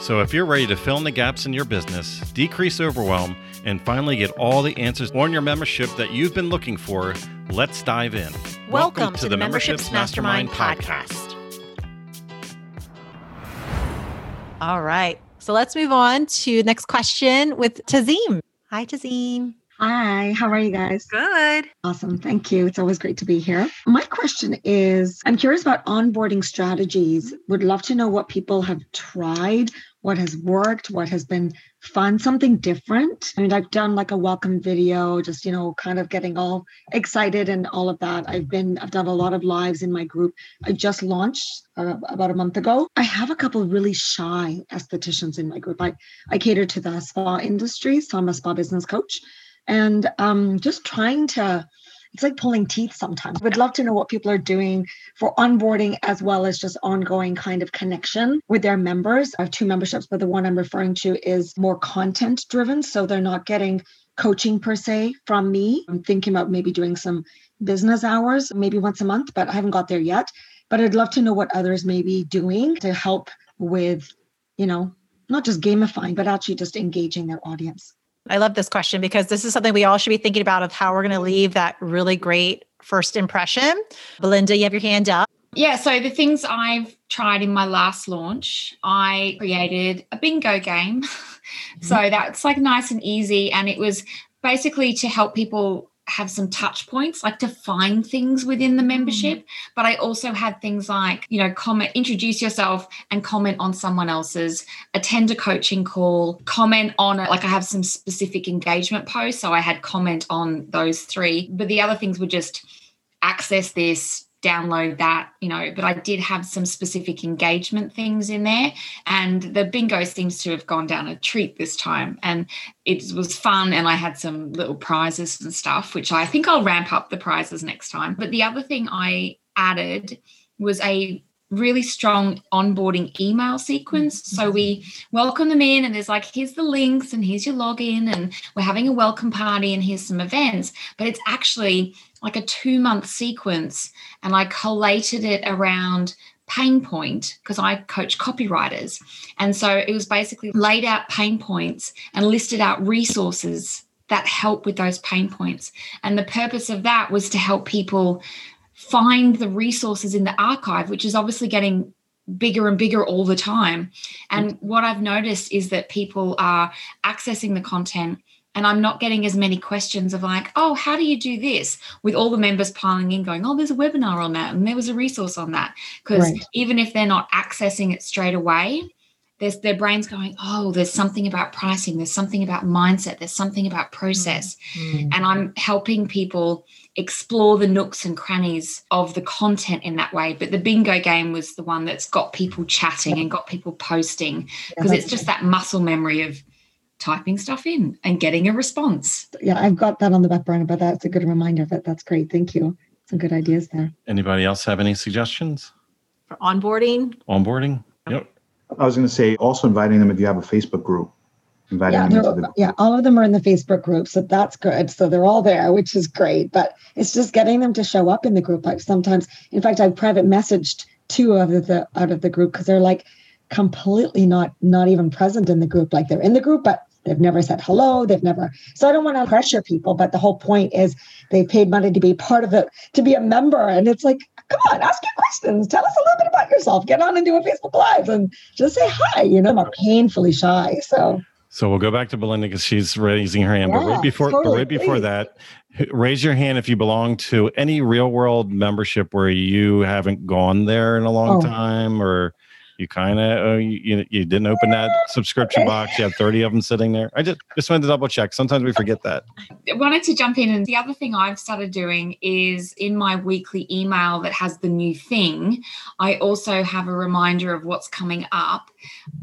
So, if you're ready to fill in the gaps in your business, decrease overwhelm, and finally get all the answers on your membership that you've been looking for, let's dive in. Welcome, Welcome to, to, the Memberships, Mastermind, Mastermind podcast. All right. So let's move on to next question with Tazim. Hi, Tazim. Hi, how are you guys? Good. Awesome. Thank you. It's always great to be here. My question is I'm curious about onboarding strategies. Would love to know what people have tried, what has worked, what has been fun, something different. I mean, I've done like a welcome video, just, you know, kind of getting all excited and all of that. I've been, I've done a lot of lives in my group. I just launched uh, about a month ago. I have a couple really shy estheticians in my group. I, I cater to the spa industry, so I'm a spa business coach and um, just trying to it's like pulling teeth sometimes. Would love to know what people are doing for onboarding as well as just ongoing kind of connection with their members. I have two memberships, but the one I'm referring to is more content driven. So they're not getting coaching per se from me. I'm thinking about maybe doing some business hours, maybe once a month, but I haven't got there yet. But I'd love to know what others may be doing to help with, you know, not just gamifying, but actually just engaging their audience. I love this question because this is something we all should be thinking about of how we're going to leave that really great first impression. Belinda, you have your hand up. Yeah, so the things I've tried in my last launch, I created a bingo game. Mm-hmm. so that's like nice and easy. And it was basically to help people have some touch points, like to find things within the membership. Mm. But I also had things like, you know, comment, introduce yourself and comment on someone else's, attend a coaching call, comment on it. Like I have some specific engagement posts. So I had comment on those three. But the other things were just access this, download that, you know, but I did have some specific engagement things in there. And the bingo seems to have gone down a treat this time. And it was fun. And I had some little prizes and stuff, which I think I'll ramp up the prizes next time. But the other thing I added was a really strong onboarding email sequence. So we welcome them in, and there's like, here's the links, and here's your login, and we're having a welcome party, and here's some events. But it's actually like a two month sequence and I collated it around pain point because I coach copywriters. And so it was basically laid out pain points and listed out resources that help with those pain points. And the purpose of that was to help people find the resources in the archive, which is obviously getting bigger and bigger all the time. And mm. what I've noticed is that people are accessing the content and I'm not getting as many questions of like, oh, how do you do this? With all the members piling in, going, oh, there's a webinar on that, and there was a resource on that. Because right. even if they're not accessing it straight away, there's their brains going, oh, there's something about pricing, there's something about mindset, there's something about process. Mm-hmm. And I'm helping people explore the nooks and crannies of the content in that way. But the bingo game was the one that's got people chatting and got people posting because yeah, it's just that muscle memory of typing stuff in and getting a response. Yeah, I've got that on the back burner, but that's a good reminder of it. That's great. Thank you. Some good ideas there. Anybody else have any suggestions? For onboarding? Onboarding? Yep. I was going to say also inviting them if you have a Facebook group. Inviting yeah, the- yeah, all of them are in the Facebook group, so that's good. So they're all there, which is great. But it's just getting them to show up in the group. Like sometimes, in fact, I've private messaged two of the out of the group because they're like completely not not even present in the group. Like they're in the group, but They've never said hello. They've never. So I don't want to pressure people, but the whole point is they paid money to be part of it, to be a member. And it's like, come on, ask your questions. Tell us a little bit about yourself. Get on and do a Facebook Live and just say hi. You know, I'm painfully shy. So. So we'll go back to Belinda because she's raising her hand. Yeah, but right before, totally, but right before that, raise your hand if you belong to any real world membership where you haven't gone there in a long oh. time or You kind of uh, you, you didn't open that subscription box. You have 30 of them sitting there. I just just wanted to double check. Sometimes we forget that. I wanted to jump in, and the other thing I've started doing is in my weekly email that has the new thing. I also have a reminder of what's coming up,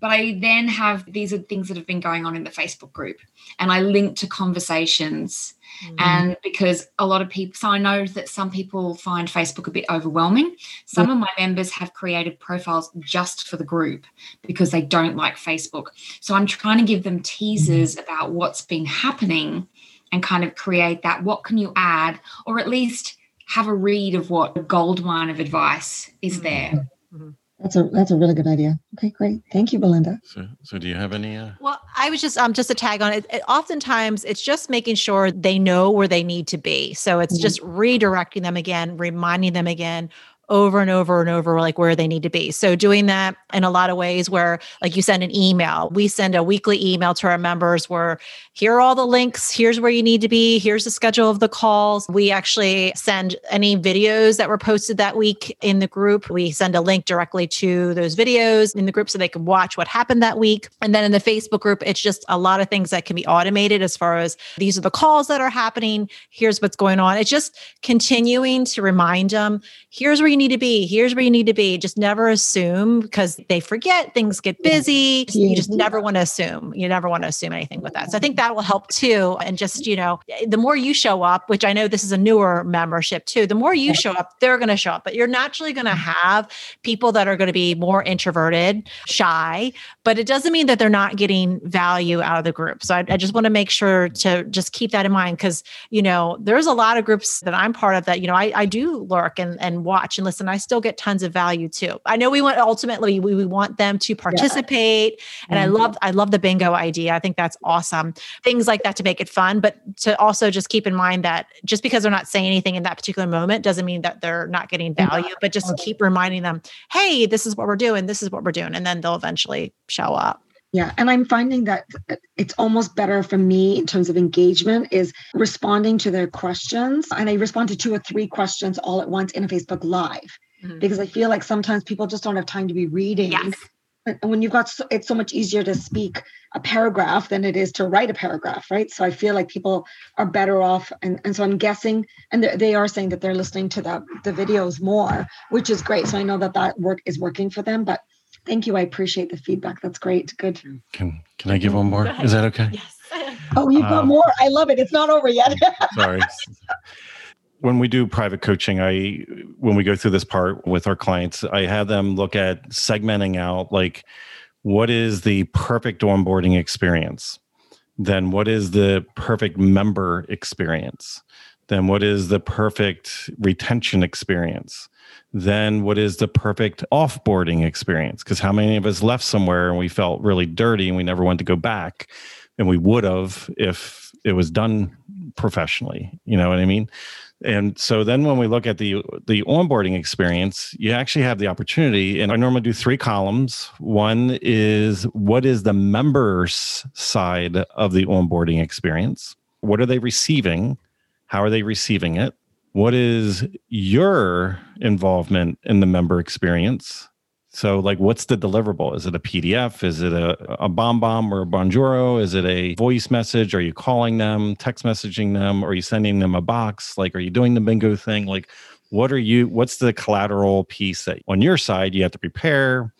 but I then have these are things that have been going on in the Facebook group, and I link to conversations Mm. And because a lot of people, so I know that some people find Facebook a bit overwhelming. Some mm. of my members have created profiles just for the group because they don't like Facebook. So I'm trying to give them teasers mm. about what's been happening and kind of create that. What can you add? Or at least have a read of what gold mine of advice is there. Mm-hmm. That's a that's a really good idea. Okay, great. Thank you, Belinda. So, so do you have any? Uh... Well, I was just um just a tag on it. it. Oftentimes, it's just making sure they know where they need to be. So it's mm-hmm. just redirecting them again, reminding them again, over and over and over like where they need to be. So doing that in a lot of ways where like you send an email, we send a weekly email to our members where here are all the links, here's where you need to be, here's the schedule of the calls. We actually send any videos that were posted that week in the group. We send a link directly to those videos in the group so they can watch what happened that week. And then in the Facebook group, it's just a lot of things that can be automated as far as these are the calls that are happening, here's what's going on. It's just continuing to remind them, here's where you need to be. Here's where you need to be. Just never assume because they forget, things get busy. You just never want to assume. You never want to assume anything with that. So I think that will help too. And just, you know, the more you show up, which I know this is a newer membership too, the more you show up, they're going to show up. But you're naturally going to mm-hmm. have people that are going to be more introverted, shy, but it doesn't mean that they're not getting value out of the group. So I, I just want to make sure to just keep that in mind because, you know, there's a lot of groups that I'm part of that, you know, I, I do lurk and, and watch and listen. I still get tons of value too. I know we want ultimately we, we want them to participate. Yeah. And mm-hmm. I love I love the bingo idea. I think that's awesome. Things like that to make it fun, but to also just keep in mind that just because they're not saying anything in that particular moment doesn't mean that they're not getting value, but just keep reminding them, hey, this is what we're doing, this is what we're doing. And then they'll eventually show up. Yeah. And I'm finding that it's almost better for me in terms of engagement is responding to their questions. And I respond to two or three questions all at once in a Facebook Live mm-hmm. because I feel like sometimes people just don't have time to be reading. Yes. And when you've got, so, it's so much easier to speak a paragraph than it is to write a paragraph, right? So I feel like people are better off. And, and so I'm guessing, and they are saying that they're listening to the, the videos more, which is great. So I know that that work is working for them. But thank you. I appreciate the feedback. That's great. Good. Can, can I give one more? Is that okay? Yes. Oh, you've got um, more. I love it. It's not over yet. sorry when we do private coaching i when we go through this part with our clients i have them look at segmenting out like what is the perfect onboarding experience then what is the perfect member experience then what is the perfect retention experience then what is the perfect offboarding experience because how many of us left somewhere and we felt really dirty and we never wanted to go back and we would have if it was done professionally you know what i mean and so then when we look at the the onboarding experience, you actually have the opportunity and I normally do three columns. One is what is the members side of the onboarding experience? What are they receiving? How are they receiving it? What is your involvement in the member experience? So, like, what's the deliverable? Is it a PDF? Is it a, a BombBomb or a Bonjoro? Is it a voice message? Are you calling them, text messaging them? Are you sending them a box? Like, are you doing the bingo thing? Like, what are you, what's the collateral piece that on your side you have to prepare?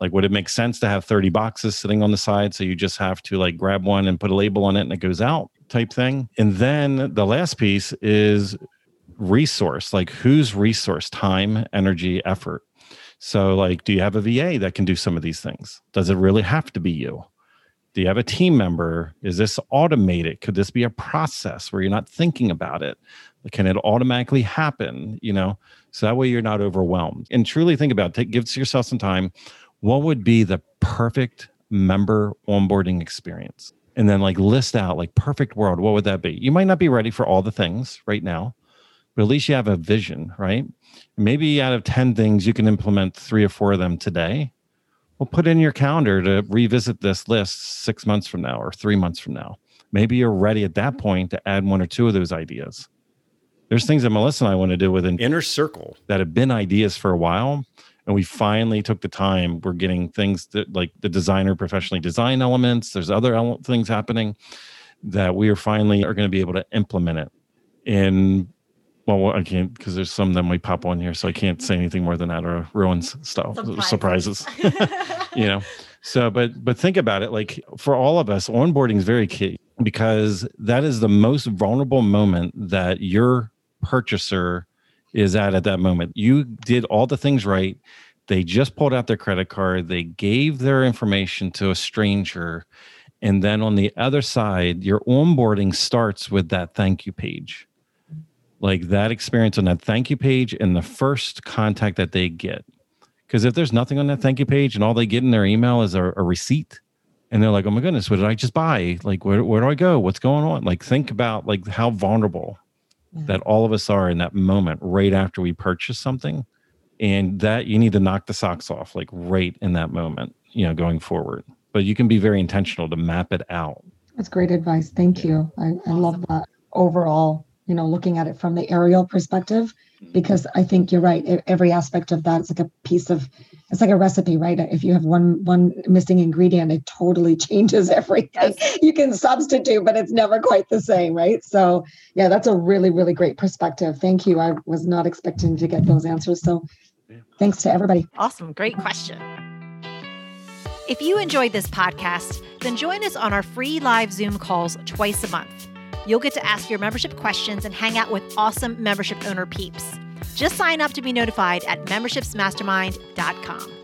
Like, would it make sense to have 30 boxes sitting on the side? So you just have to like grab one and put a label on it and it goes out type thing. And then the last piece is resource, like whose resource, time, energy, effort so, like, do you have a VA that can do some of these things? Does it really have to be you? Do you have a team member? Is this automated? Could this be a process where you're not thinking about it? Can it automatically happen? You know, so that way you're not overwhelmed. And truly think about it. Take, give yourself some time. What would be the perfect member onboarding experience? And then like list out like perfect world. What would that be? You might not be ready for all the things right now, but at least you have a vision, right? Maybe out of 10 things, you can implement three or four of them today. Well, put in your calendar to revisit this list six months from now or three months from now. Maybe you're ready at that point to add one or two of those ideas. There's things that Melissa and I want to do with an inner circle that have been ideas for a while. And we finally took the time. We're getting things that like the designer professionally design elements. There's other ele- things happening that we are finally are going to be able to implement it. In well i can't because there's some that might pop on here so i can't say anything more than that or ruins stuff surprises, surprises. you know? So but but think about it like for all of us onboarding is very key because that is the most vulnerable moment that your purchaser is at at that moment. You did all the things right. They just pulled out their credit card, they gave their information to a stranger. And then on the other side, your onboarding starts with that thank you page. Like that experience on that thank you page and the first contact that they get. Because if there's nothing on that thank you page and all they get in their email is a, a receipt, and they're like, "Oh my goodness, what did I just buy? Like, where where do I go? What's going on?" Like, think about like how vulnerable Mm. that all of us are in that moment right after we purchase something and that you need to knock the socks off like right in that moment you know going forward. But you can be very intentional to map it out. That's great advice. Thank you. I, I love that overall you know looking at it from the aerial perspective because i think you're right every aspect of that is like a piece of it's like a recipe, right? If you have one one missing ingredient, it totally changes everything. Yes. You can substitute, but it's never quite the same, right? So yeah, that's a really, really great perspective. Thank you. I was not expecting to get those answers. So thanks to everybody. Awesome. Great question. If you enjoyed this podcast, then join us on our free live Zoom calls twice a month. You'll get to ask your membership questions and hang out with awesome membership owner peeps. Just sign up to be notified at membershipsmastermind.com.